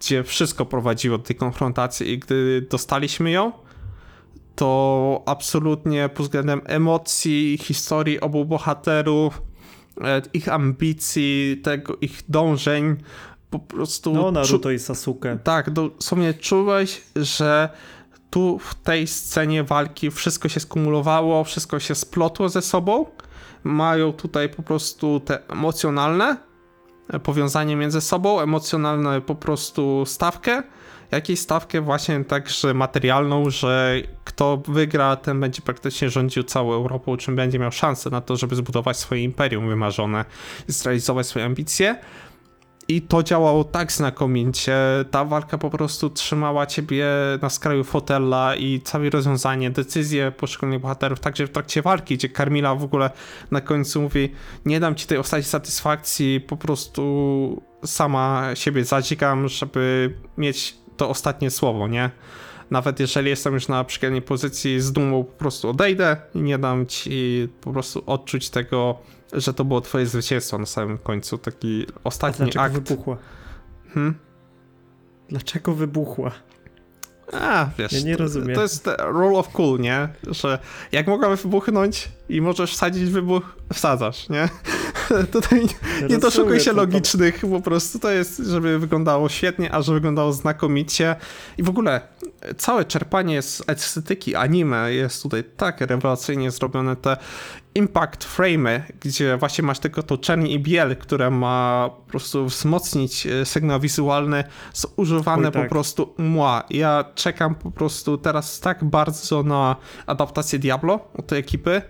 gdzie wszystko prowadziło do tej konfrontacji i gdy dostaliśmy ją, to absolutnie pod względem emocji, historii obu bohaterów, e, ich ambicji, tego ich dążeń, po prostu... No, Naruto i Sasuke. Tak, dosłownie czułeś, że tu w tej scenie walki wszystko się skumulowało, wszystko się splotło ze sobą. Mają tutaj po prostu te emocjonalne powiązanie między sobą, emocjonalne po prostu stawkę jakąś stawkę właśnie także materialną, że kto wygra, ten będzie praktycznie rządził całą Europą, czym będzie miał szansę na to, żeby zbudować swoje imperium wymarzone, zrealizować swoje ambicje. I to działało tak znakomicie. Ta walka po prostu trzymała ciebie na skraju fotela i całe rozwiązanie, decyzje poszczególnych bohaterów, także w trakcie walki, gdzie Karmila w ogóle na końcu mówi: Nie dam ci tej ostatniej satysfakcji, po prostu sama siebie zadzikam, żeby mieć to ostatnie słowo, nie? Nawet jeżeli jestem już na przykładnej pozycji z dumą, po prostu odejdę i nie dam ci po prostu odczuć tego że to było twoje zwycięstwo na samym końcu, taki ostatni Dlaczego akt. wybuchła? Hmm? Dlaczego wybuchła? A, wiesz, ja nie rozumiem. To jest rule of cool, nie? Że jak mogłaby wybuchnąć i możesz wsadzić wybuch, wsadzasz, nie? Tutaj nie doszukuj się logicznych, po prostu to jest, żeby wyglądało świetnie, a że wyglądało znakomicie. I w ogóle całe czerpanie z estetyki anime jest tutaj tak rewelacyjnie zrobione. Te impact frame, gdzie właśnie masz tylko to czerń i biel, które ma po prostu wzmocnić e, sygnał wizualny, są używane Oj, tak. po prostu mła. Ja czekam po prostu teraz tak bardzo na adaptację Diablo od tej ekipy,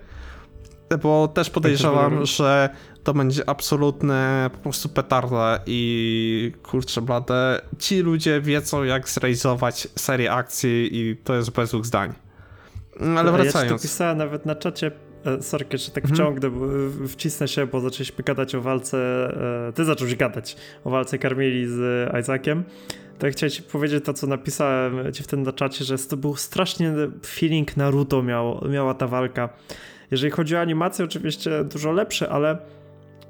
bo też podejrzewam, że to będzie absolutne po prostu petarda i kurczę blade, ci ludzie wiedzą jak zrealizować serię akcji i to jest bez dwóch zdań. Ale wracając. Ja ci to pisałem nawet na czacie E, sorry, że tak mhm. wciągnę, bo wcisnę się, bo zaczęliśmy gadać o walce, e, ty zacząłeś gadać o walce Carmeli z Isaaciem. To ja chciałem ci powiedzieć to, co napisałem ci wtedy na czacie, że to był strasznie feeling Naruto miał, miała ta walka. Jeżeli chodzi o animację, oczywiście dużo lepsze, ale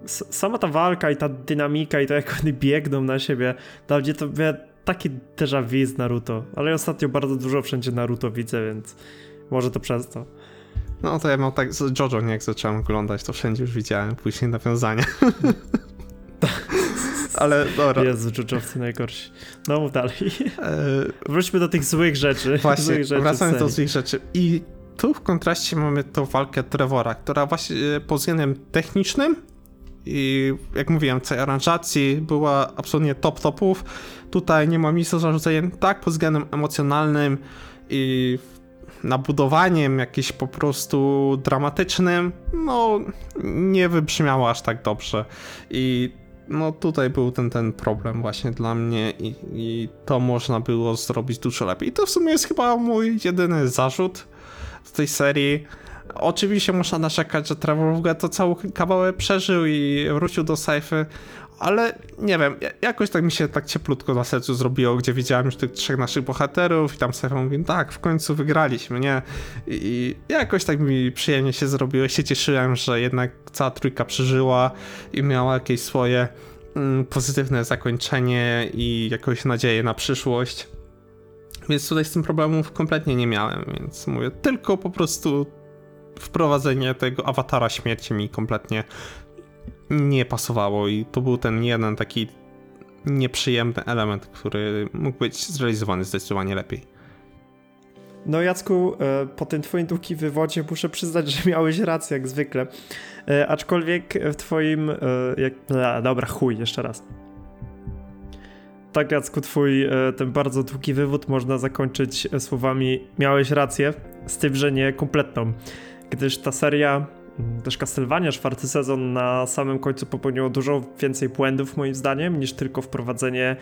sama ta walka i ta dynamika i to jak oni biegną na siebie, mnie to taki déjà vu z Naruto. Ale ostatnio bardzo dużo wszędzie Naruto widzę, więc może to przez to. No to ja mam tak z Jojo, nie jak zacząłem oglądać, to wszędzie już widziałem później nawiązania. Ale dobra. Jezu, Jojowcy najgorsi. No mów dalej. E... Wróćmy do tych złych rzeczy. Właśnie, złych rzeczy wracając do złych rzeczy. I tu w kontraście mamy tą walkę Trevora, która właśnie e, pod względem technicznym i jak mówiłem, całej aranżacji była absolutnie top topów. Tutaj nie ma miejsca zarzucenia tak pod względem emocjonalnym i nabudowaniem jakimś po prostu dramatycznym, no nie wybrzmiało aż tak dobrze. I no tutaj był ten, ten problem właśnie dla mnie i, i to można było zrobić dużo lepiej. I to w sumie jest chyba mój jedyny zarzut z tej serii. Oczywiście można narzekać, że Trevor to cały kawałek przeżył i wrócił do Sejfy, ale nie wiem, jakoś tak mi się tak cieplutko na sercu zrobiło, gdzie widziałem już tych trzech naszych bohaterów i tam sobie mówię, tak, w końcu wygraliśmy, nie? I, jakoś tak mi przyjemnie się zrobiło, się cieszyłem, że jednak cała trójka przeżyła i miała jakieś swoje mm, pozytywne zakończenie i jakąś nadzieję na przyszłość. Więc tutaj z tym problemów kompletnie nie miałem, więc mówię, tylko po prostu wprowadzenie tego awatara śmierci mi kompletnie nie pasowało i to był ten jeden taki nieprzyjemny element, który mógł być zrealizowany zdecydowanie lepiej. No Jacku, e, po tym twoim długim wywodzie muszę przyznać, że miałeś rację jak zwykle. E, aczkolwiek w twoim... E, jak, dobra, chuj, jeszcze raz. Tak Jacku, twój ten bardzo długi wywód można zakończyć słowami miałeś rację, z tym, że nie kompletną. Gdyż ta seria też Castlevania, czwarty sezon na samym końcu popełniło dużo więcej błędów moim zdaniem niż tylko wprowadzenie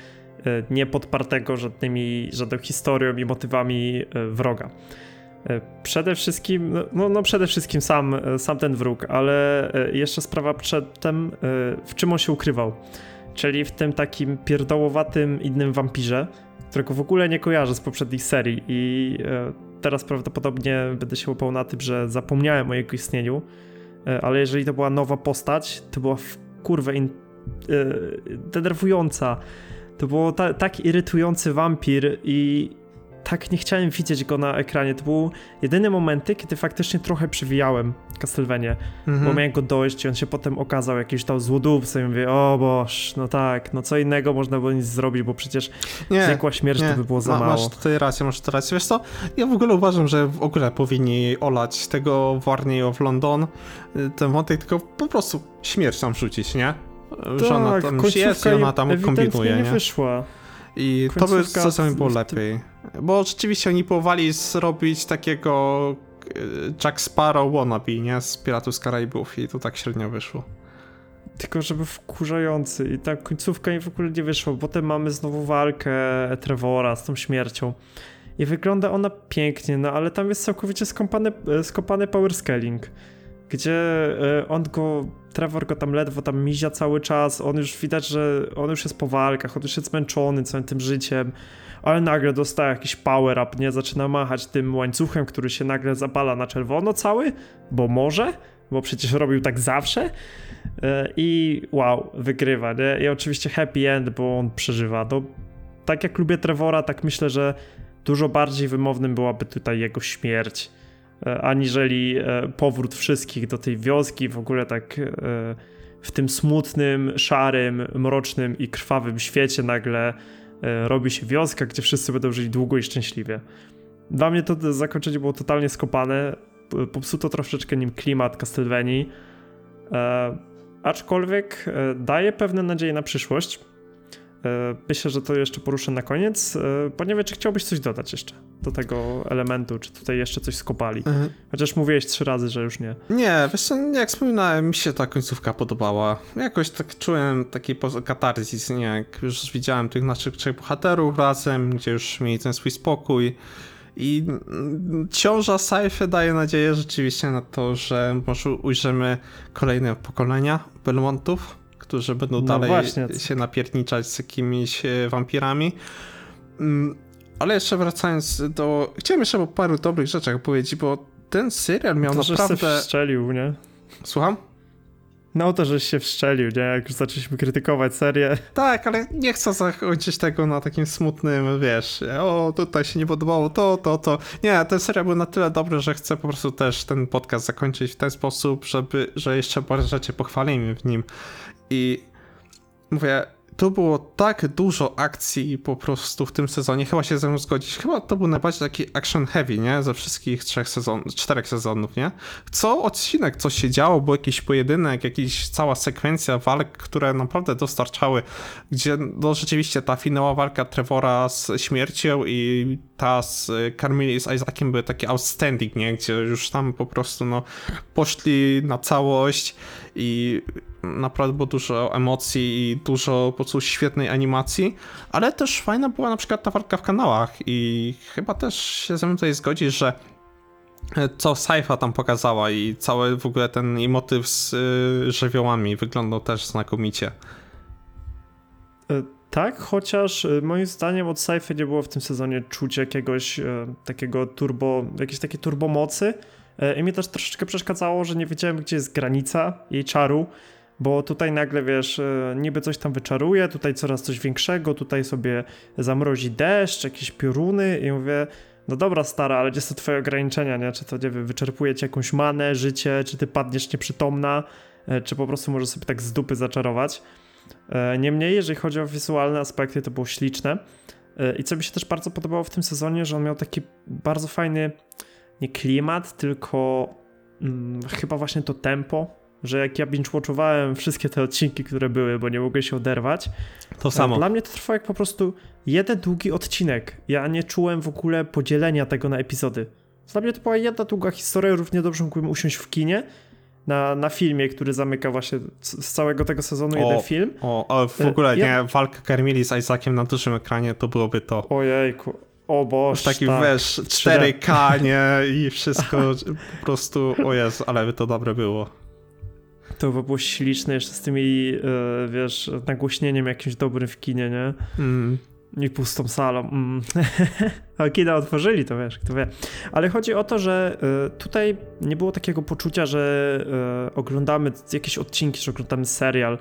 e, niepodpartego żadnymi, żadną historią i motywami e, wroga. E, przede wszystkim, no, no, no przede wszystkim sam, sam ten wróg, ale jeszcze sprawa przedtem, w czym on się ukrywał. Czyli w tym takim pierdołowatym innym wampirze, którego w ogóle nie kojarzę z poprzednich serii i teraz prawdopodobnie będę się łapał na tym, że zapomniałem o jego istnieniu, e, ale jeżeli to była nowa postać, to była w kurwę in, yy, denerwująca. To było ta, tak irytujący wampir i tak nie chciałem widzieć go na ekranie. To były jedyne momenty, kiedy faktycznie trochę przywijałem Castlevania, mhm. bo miałem go dojść i on się potem okazał jakiś tam złodówcem i mówię, o boż, no tak, no co innego można było nic zrobić, bo przecież nie, zwykła śmierć nie. to by było za Ma, mało. Masz tutaj rację, masz tutaj rację. Wiesz co, ja w ogóle uważam, że w ogóle powinni olać tego Warney of London, ten wątek, tylko po prostu śmierć tam wrzucić, nie? Że tak, ona tam jest i ona tam kombinuje, nie? nie wyszła. I to by czasami było lepiej. Bo rzeczywiście oni próbowali zrobić takiego e, Jack Sparrow wannabe, nie? Z Piratów z Karaibów i to tak średnio wyszło. Tylko żeby wkurzający i ta końcówka mi w ogóle nie wyszła. Potem mamy znowu walkę Trevora z tą śmiercią. I wygląda ona pięknie, no ale tam jest całkowicie skopany, e, skopany power scaling, gdzie e, on go, Trevor go tam ledwo tam mizia cały czas, on już widać, że on już jest po walkach, on już jest zmęczony całym tym życiem, ale nagle dostaje jakiś power up, nie? Zaczyna machać tym łańcuchem, który się nagle zapala na czerwono cały, bo może, bo przecież robił tak zawsze e, i wow, wygrywa, nie? I oczywiście happy end, bo on przeżywa. No, tak jak lubię Trevora, tak myślę, że dużo bardziej wymownym byłaby tutaj jego śmierć, aniżeli e, powrót wszystkich do tej wioski, w ogóle tak w tym smutnym, szarym, mrocznym i krwawym świecie nagle robi się wioska, gdzie wszyscy będą żyli długo i szczęśliwie. Dla mnie to zakończenie było totalnie skopane popsuto troszeczkę nim klimat Castlevanii, e, aczkolwiek e, daje pewne nadzieje na przyszłość. E, myślę, że to jeszcze poruszę na koniec, e, bo nie wiem, czy chciałbyś coś dodać jeszcze do tego elementu, czy tutaj jeszcze coś skopali. Mhm. Chociaż mówiłeś trzy razy, że już nie. Nie, wiesz co, jak wspominałem, mi się ta końcówka podobała. Jakoś tak czułem taki katarzis, nie, jak już widziałem tych naszych trzech bohaterów razem, gdzie już mieli ten swój spokój. I ciąża Saife daje nadzieję rzeczywiście na to, że może ujrzymy kolejne pokolenia Belmontów, którzy będą no dalej właśnie. się napierniczać z jakimiś e, wampirami. Mm, ale jeszcze wracając do... Chciałem jeszcze o paru dobrych rzeczach powiedzieć, bo ten serial miał to, naprawdę... Że strzelił, nie? Słucham? No to, żeś się wszczelił, nie? Jak już zaczęliśmy krytykować serię. Tak, ale nie chcę zakończyć tego na takim smutnym, wiesz, o, tutaj się nie podobało to, to, to. Nie, ten serial był na tyle dobry, że chcę po prostu też ten podcast zakończyć w ten sposób, żeby, że jeszcze parę rzeczy pochwalimy w nim. I mówię, tu było tak dużo akcji po prostu w tym sezonie, chyba się ze mną zgodzić, chyba to był najbardziej taki action heavy, nie, ze wszystkich trzech sezonów, czterech sezonów, nie. Co odcinek coś się działo, był jakiś pojedynek, jakaś cała sekwencja walk, które naprawdę dostarczały, gdzie no rzeczywiście ta finała walka Trevora z śmiercią i ta z Carmeli z Isaaciem były takie outstanding, nie, gdzie już tam po prostu no poszli na całość i naprawdę było dużo emocji i dużo po prostu świetnej animacji, ale też fajna była na przykład ta walka w kanałach i chyba też się ze mną tutaj zgodzi, że e, co Saifa tam pokazała i cały w ogóle ten motyw z y, żywiołami wyglądał też znakomicie. E, tak, chociaż moim zdaniem od Saify nie było w tym sezonie czuć jakiegoś e, takiego turbo, jakiejś takiej turbomocy i mnie też troszeczkę przeszkadzało, że nie wiedziałem gdzie jest granica jej czaru bo tutaj nagle wiesz, e, niby coś tam wyczaruje, tutaj coraz coś większego, tutaj sobie zamrozi deszcz, jakieś pioruny i mówię, no dobra stara, ale gdzie są twoje ograniczenia, nie? Czy to, nie wiem, wyczerpuje ci jakąś manę, życie, czy ty padniesz nieprzytomna, e, czy po prostu możesz sobie tak z dupy zaczarować. E, niemniej, jeżeli chodzi o wizualne aspekty, to było śliczne. I co mi się też bardzo podobało w tym sezonie, że on miał taki bardzo fajny, nie klimat, tylko hmm, chyba właśnie to tempo, że jak ja binge-watchowałem wszystkie te odcinki, które były, bo nie mogłem się oderwać, to samo. Dla mnie to trwało jak po prostu jeden długi odcinek. Ja nie czułem w ogóle podzielenia tego na epizody. Dla mnie to była jedna długa historia, równie dobrze mógłbym usiąść w kinie na, na filmie, który zamyka właśnie z całego tego sezonu o, jeden film. O, o w ogóle, ja... nie, walka Carmeli z Isaaciem na dużym ekranie, to byłoby to. Ojejku, o Boże, Taki tak. wiesz, 4K, nie, i wszystko po prostu, o Jezu, ale by to dobre było. To by było śliczne jeszcze z tymi, e, wiesz, nagłośnieniem jakimś dobrym w kinie, nie? Mm. I pustą salą. Mm. A kina otworzyli, to wiesz, kto wie. Ale chodzi o to, że e, tutaj nie było takiego poczucia, że e, oglądamy jakieś odcinki, że oglądamy serial.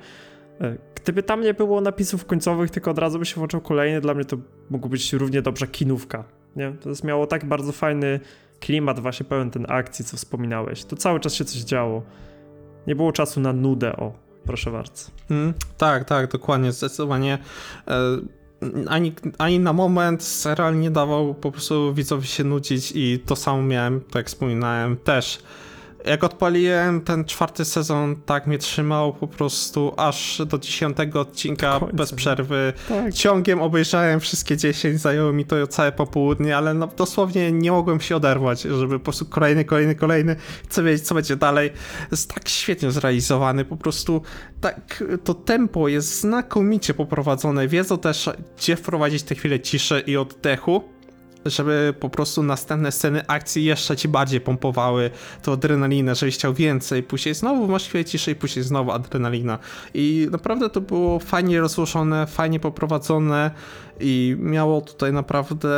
Gdyby tam nie było napisów końcowych, tylko od razu by się włączył kolejny, dla mnie to mogło być równie dobrze kinówka. Nie? To jest miało tak bardzo fajny klimat, właśnie pełen ten akcji, co wspominałeś. Tu cały czas się coś działo. Nie było czasu na nudę, o, proszę bardzo. Mm, tak, tak, dokładnie, zdecydowanie. E, ani, ani na moment serial nie dawał po prostu widzowi się nudzić i to samo miałem, tak wspominałem, też jak odpaliłem ten czwarty sezon, tak mnie trzymał po prostu aż do dziesiątego odcinka bez przerwy. Tak. Ciągiem obejrzałem wszystkie dziesięć, zajęło mi to całe popołudnie, ale no, dosłownie nie mogłem się oderwać, żeby po prostu kolejny, kolejny, kolejny, co wiedzieć, co będzie dalej. Jest tak świetnie zrealizowany, po prostu tak, to tempo jest znakomicie poprowadzone. Wiedzą też, gdzie wprowadzić te chwile ciszy i oddechu żeby po prostu następne sceny akcji jeszcze ci bardziej pompowały tą adrenalinę, żebyś chciał więcej, później znowu masz chwilę ciszej, później znowu adrenalina. I naprawdę to było fajnie rozłożone, fajnie poprowadzone i miało tutaj naprawdę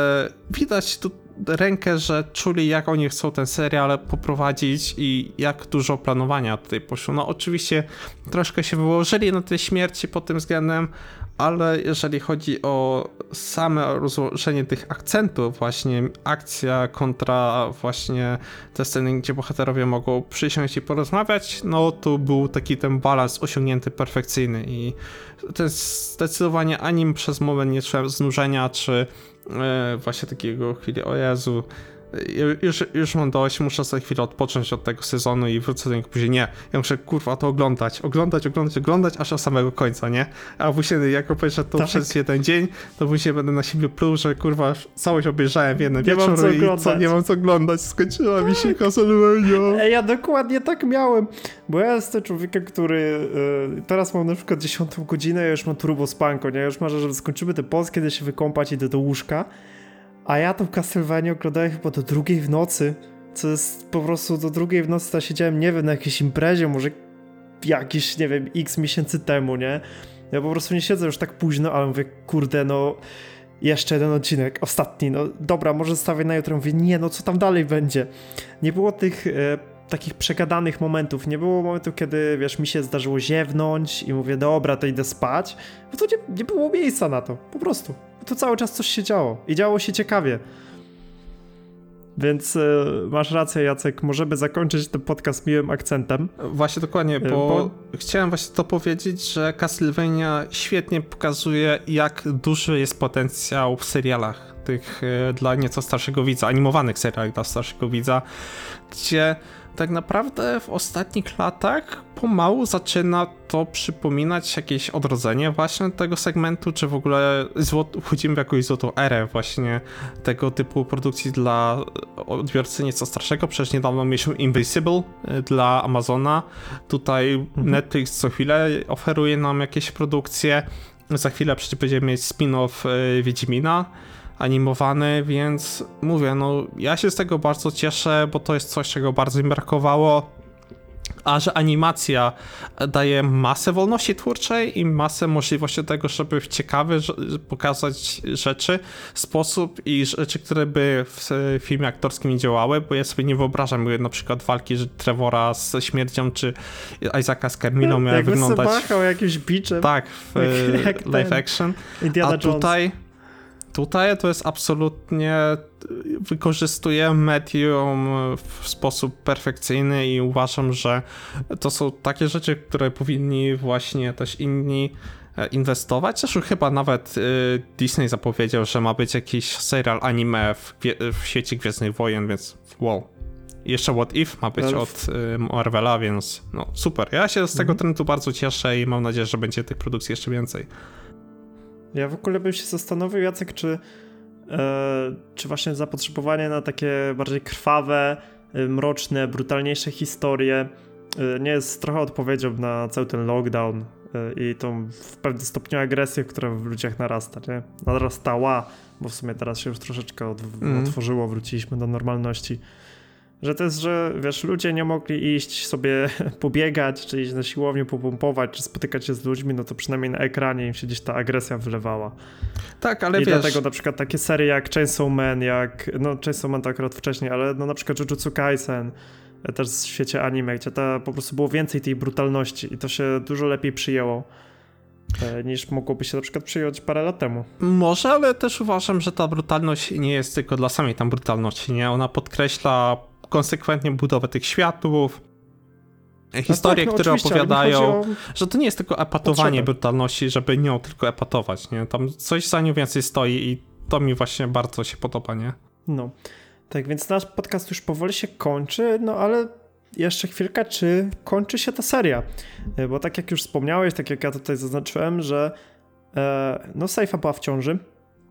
widać tu rękę, że czuli jak oni chcą ten serial poprowadzić i jak dużo planowania tutaj poszło. No oczywiście troszkę się wyłożyli na tej śmierci pod tym względem, ale jeżeli chodzi o same rozłożenie tych akcentów, właśnie akcja kontra właśnie te sceny, gdzie bohaterowie mogą przysiąść i porozmawiać, no to był taki ten balans osiągnięty perfekcyjny i ten zdecydowanie ani przez moment nie czułem znużenia, czy e, właśnie takiego chwili, o Jezu, już, już mam dość, muszę sobie chwilę odpocząć od tego sezonu i wrócę do niego później. Nie, ja muszę kurwa to oglądać, oglądać, oglądać, oglądać, aż do samego końca, nie? A później jak obejrzę to tak. przez jeden dzień, to później będę na siebie pluł, że kurwa całość obejrzałem w jeden nie wieczór i co, nie mam co oglądać, skończyła tak. mi się Castlevania. Ja dokładnie tak miałem, bo ja jestem człowiekiem, który yy, teraz mam na przykład dziesiątą godzinę, ja już mam turbo spanko, nie? Ja już marzę, że skończymy te polskie, kiedy się wykąpać, idę do łóżka. A ja tą Castlevanię oglądałem chyba do drugiej w nocy, co jest po prostu do drugiej w nocy, to siedziałem, nie wiem, na jakiejś imprezie, może jakiś, nie wiem, x miesięcy temu, nie? Ja po prostu nie siedzę już tak późno, ale mówię, kurde, no jeszcze jeden odcinek, ostatni, no dobra, może stawię na jutro, mówię, nie, no co tam dalej będzie? Nie było tych e, takich przegadanych momentów, nie było momentu, kiedy, wiesz, mi się zdarzyło ziewnąć i mówię, dobra, to idę spać, bo to nie, nie było miejsca na to, po prostu tu cały czas coś się działo i działo się ciekawie. Więc y, masz rację, Jacek, możemy zakończyć ten podcast miłym akcentem. Właśnie dokładnie, e, bo, bo, chciałem właśnie to powiedzieć, że Castlevania świetnie pokazuje, jak duży jest potencjał w serialach tych y, dla nieco starszego widza, animowanych serialach dla starszego widza, gdzie tak naprawdę w ostatnich latach pomału zaczyna to przypominać jakieś odrodzenie właśnie tego segmentu, czy w ogóle wchodzimy w jakąś złotą erę właśnie tego typu produkcji dla odbiorcy nieco starszego. Przecież niedawno mieliśmy Invisible y, dla Amazona. Tutaj mhm. Netflix co chwilę oferuje nam jakieś produkcje. Za chwilę przecież będziemy mieć spin-off y, Wiedźmina animowany, więc mówię, no ja się z tego bardzo cieszę, bo to jest coś, czego bardzo mi brakowało. A że animacja daje masę wolności twórczej i masę możliwości tego, żeby w ciekawy pokazać rzeczy, sposób i rzeczy, które by w filmie aktorskim nie działały, bo ja sobie nie wyobrażam na przykład walki Trevora z śmiercią, czy Isaaca z Carminą miały Jakby wyglądać... Jakby jakimś biczem. Tak, w jak live action. Indiana A. Jones Tutaj to jest absolutnie, wykorzystuje medium w sposób perfekcyjny i uważam, że to są takie rzeczy, które powinni właśnie też inni e, inwestować. Zresztą chyba nawet e, Disney zapowiedział, że ma być jakiś serial anime w, w świecie Gwiezdnych Wojen, więc wow. Jeszcze What If ma być od e, Marvela, więc no super. Ja się z tego mhm. trendu bardzo cieszę i mam nadzieję, że będzie tych produkcji jeszcze więcej. Ja w ogóle bym się zastanowił, Jacek, czy, e, czy właśnie zapotrzebowanie na takie bardziej krwawe, e, mroczne, brutalniejsze historie e, nie jest trochę odpowiedzią na cały ten lockdown i tą w pewnym stopniu agresję, która w ludziach narasta, nie? Narastała, bo w sumie teraz się już troszeczkę od, mm. otworzyło, wróciliśmy do normalności że to jest, że wiesz, ludzie nie mogli iść sobie pobiegać, czy iść na siłownię, popompować, czy spotykać się z ludźmi, no to przynajmniej na ekranie im się gdzieś ta agresja wylewała. Tak, ale I wiesz... dlatego na przykład takie serie jak Chainsaw Man, jak, no Chainsaw Man to akurat wcześniej, ale no na przykład Jujutsu Kaisen, e, też w świecie anime, gdzie to po prostu było więcej tej brutalności i to się dużo lepiej przyjęło e, niż mogłoby się na przykład przyjąć parę lat temu. Może, ale też uważam, że ta brutalność nie jest tylko dla samej tam brutalności, nie? Ona podkreśla konsekwentnie budowę tych światów, historie, no tak, no które opowiadają, o... że to nie jest tylko epatowanie brutalności, żeby nią tylko epatować, nie? Tam coś za nią więcej stoi i to mi właśnie bardzo się podoba, nie? No. Tak, więc nasz podcast już powoli się kończy, no ale jeszcze chwilkę, czy kończy się ta seria. E, bo tak jak już wspomniałeś, tak jak ja tutaj zaznaczyłem, że e, no Seifa była w ciąży,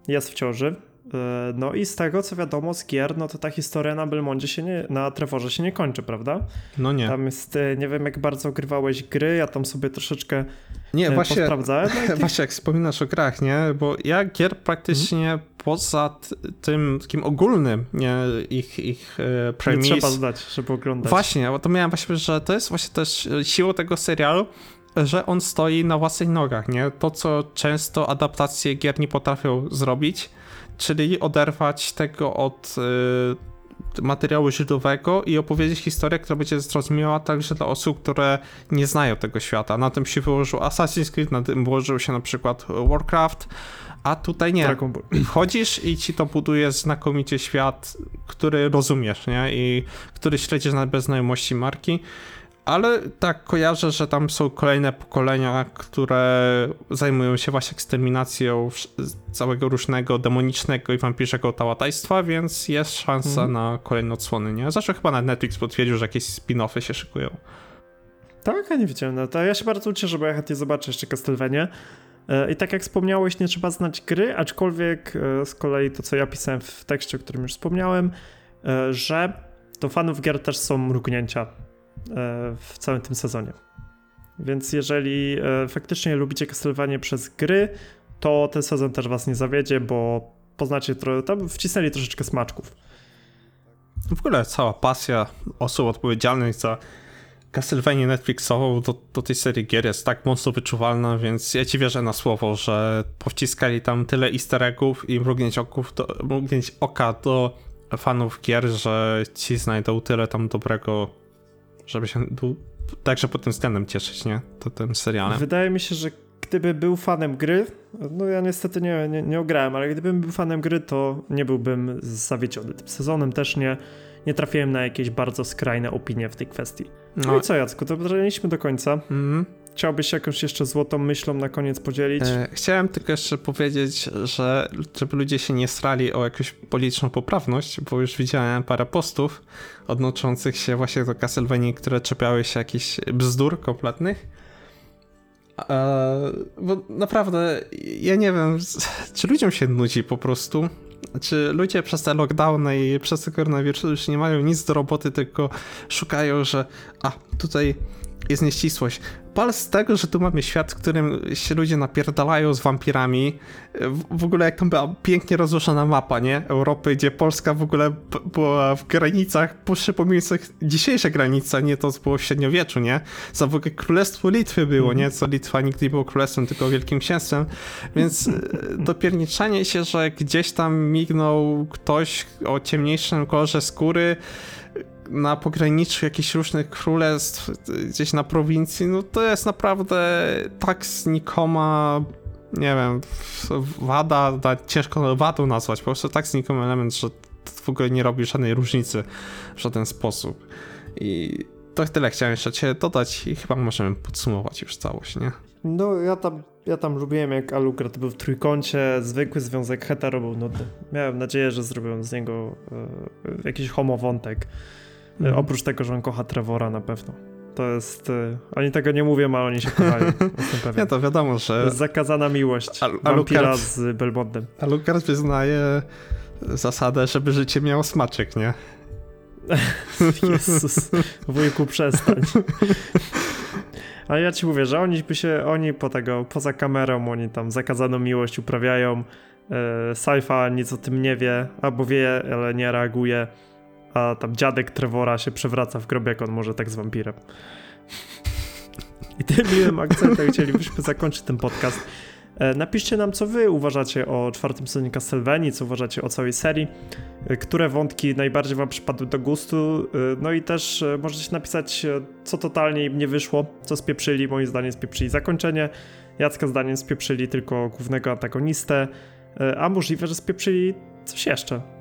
jest w ciąży. E, no i z tego co wiadomo z gier, no to ta historia na Belmondzie się nie, na Trevorze się nie kończy, prawda? No nie. Tam jest, nie wiem jak bardzo grywałeś gry, ja tam sobie troszeczkę nie, właśnie, sprawdzałem. No właśnie jak wspominasz o grach, nie? Bo ja gier praktycznie mhm. poza tym takim ogólnym, nie, ich, ich e, premis... Nie trzeba znać, żeby oglądać. Właśnie, bo to miałem właśnie, że to jest właśnie też siłą tego serialu, że on stoi na własnych nogach, nie? To, co często adaptacje gier nie potrafią zrobić, czyli oderwać tego od y, materiału źródłowego i opowiedzieć historię, która będzie zrozumiała także dla osób, które nie znają tego świata. Na tym się wyłożył Assassin's Creed, na tym wyłożył się na przykład Warcraft, a tutaj nie. Wchodzisz i ci to buduje znakomicie świat, który rozumiesz, nie? I który śledzisz na bez znajomości marki. Ale tak, kojarzę, że tam są kolejne pokolenia, które zajmują się właśnie eksterminacją całego różnego demonicznego i wampirzego tałatajstwa, więc jest szansa mm. na kolejne odsłony, nie? Zawsze chyba na Netflix potwierdził, że jakieś spin-offy się szykują. Tak, ja nie widziałem na to. Ja się bardzo cieszę, bo ja chętnie zobaczę jeszcze Castlevania. E, I tak jak wspomniałeś, nie trzeba znać gry, aczkolwiek e, z kolei to, co ja pisałem w tekście, o którym już wspomniałem, e, że do fanów gier też są mrugnięcia w całym tym sezonie. Więc jeżeli e, faktycznie lubicie Castlevania przez gry, to ten sezon też was nie zawiedzie, bo poznacie trochę, tam wcisnęli troszeczkę smaczków. W ogóle cała pasja osób odpowiedzialnych za Castlevania Netflixową do, do tej serii gier jest tak mocno wyczuwalna, więc ja ci wierzę na słowo, że powciskali tam tyle easter eggów i mrugnięć, oków do, mrugnięć oka do fanów gier, że ci znajdą tyle tam dobrego żeby się był także pod tym względem cieszyć, nie? To tym serialem. Wydaje mi się, że gdyby był fanem gry, no ja niestety nie, nie, nie ograłem, ale gdybym był fanem gry, to nie byłbym zawiedziony. Tym sezonem też nie, nie trafiłem na jakieś bardzo skrajne opinie w tej kwestii. No, no i co Jacku, to dotarliśmy do końca. Mm Chciałbyś jakąś jeszcze złotą myślą na koniec podzielić? E, chciałem tylko jeszcze powiedzieć, że żeby ludzie się nie strali o jakąś polityczną poprawność, bo już widziałem parę postów odnoszących się właśnie do Castlevania, które czepiały się jakichś bzdur kompletnych. E, bo naprawdę, ja nie wiem, czy ludziom się nudzi po prostu. Czy ludzie przez te lockdowny i przez te koronawirus już nie mają nic do roboty, tylko szukają, że a, tutaj jest nieścisłość pal z tego, że tu mamy świat, w którym się ludzie napierdalają z wampirami. W, ogóle jak tam była pięknie rozłożona mapa, nie? Europy, gdzie Polska w ogóle była w granicach, przypominających dzisiejsze granice, nie to, co było w średniowieczu, nie? Za w ogóle Królestwo Litwy było, nie? Co Litwa nigdy nie było królestwem, tylko wielkim księstwem. Więc e, dopierniczanie się, że gdzieś tam mignął ktoś o ciemniejszym kolorze skóry, na pograniczu jakichś różnych królestw, gdzieś na prowincji, no to jest naprawdę tak znikoma, nie wiem, wada, da, ciężko wadą nazwać, po prostu tak znikomy element, że w ogóle nie robi żadnej różnicy w żaden sposób. I to tyle chciałem jeszcze cię dodać i chyba możemy podsumować już całość, nie? No ja tam, ja tam lubiłem jak Alucard był w trójkącie, zwykły związek hetero był nudny. Miałem nadzieję, że zrobią z niego y, jakiś homowątek. Mhm. Oprócz tego, że on kocha Trevora na pewno. To jest. Y, oni tego nie mówią, a oni się kochają. Jestem pewien. Nie, to wiadomo, że. To jest zakazana miłość. Al Alucard, z Belmondem. Alucard wyznaje zasadę, żeby życie miało smaczek, nie? Jezus, wujku, przestań. Ale ja ci mówię, że oni by się, oni po tego, poza kamerą, oni tam zakazaną miłość uprawiają. E, Saifa nic o tym nie wie, albo wie, ale nie reaguje a tam dziadek Trevora się przewraca w grobie, jak on może tak z wampirem. I tym miłym akcentem chcielibyśmy zakończyć ten podcast. E, napiszcie nam, co wy uważacie o czwartym sezonie Castlevanii, co uważacie o całej serii, e, które wątki najbardziej wam przypadły do gustu, e, no i też możecie napisać, co totalnie im nie wyszło, co spieprzyli, moim zdaniem spieprzyli zakończenie, Jacka zdaniem spieprzyli tylko głównego antagonistę, a możliwe, że spieprzyli coś jeszcze.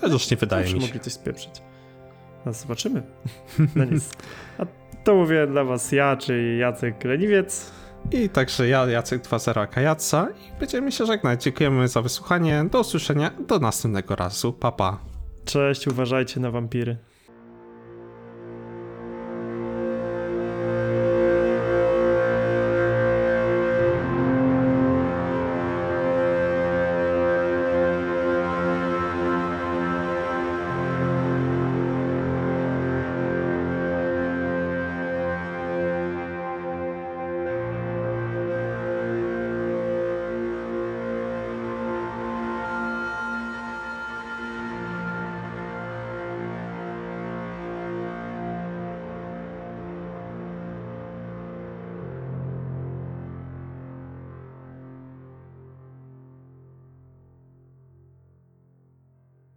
Chociaż nie wydaje mi się. mogli coś spieprzyć. No zobaczymy. No nic. A to mówię dla was ja, czyli Jacek Leniwiec. I także ja, Jacek 2.0 Kajaca i będziemy się żegnać. Dziękujemy za wysłuchanie. Do usłyszenia. Do następnego razu. Papa. Pa. Cześć, uważajcie na wampiry.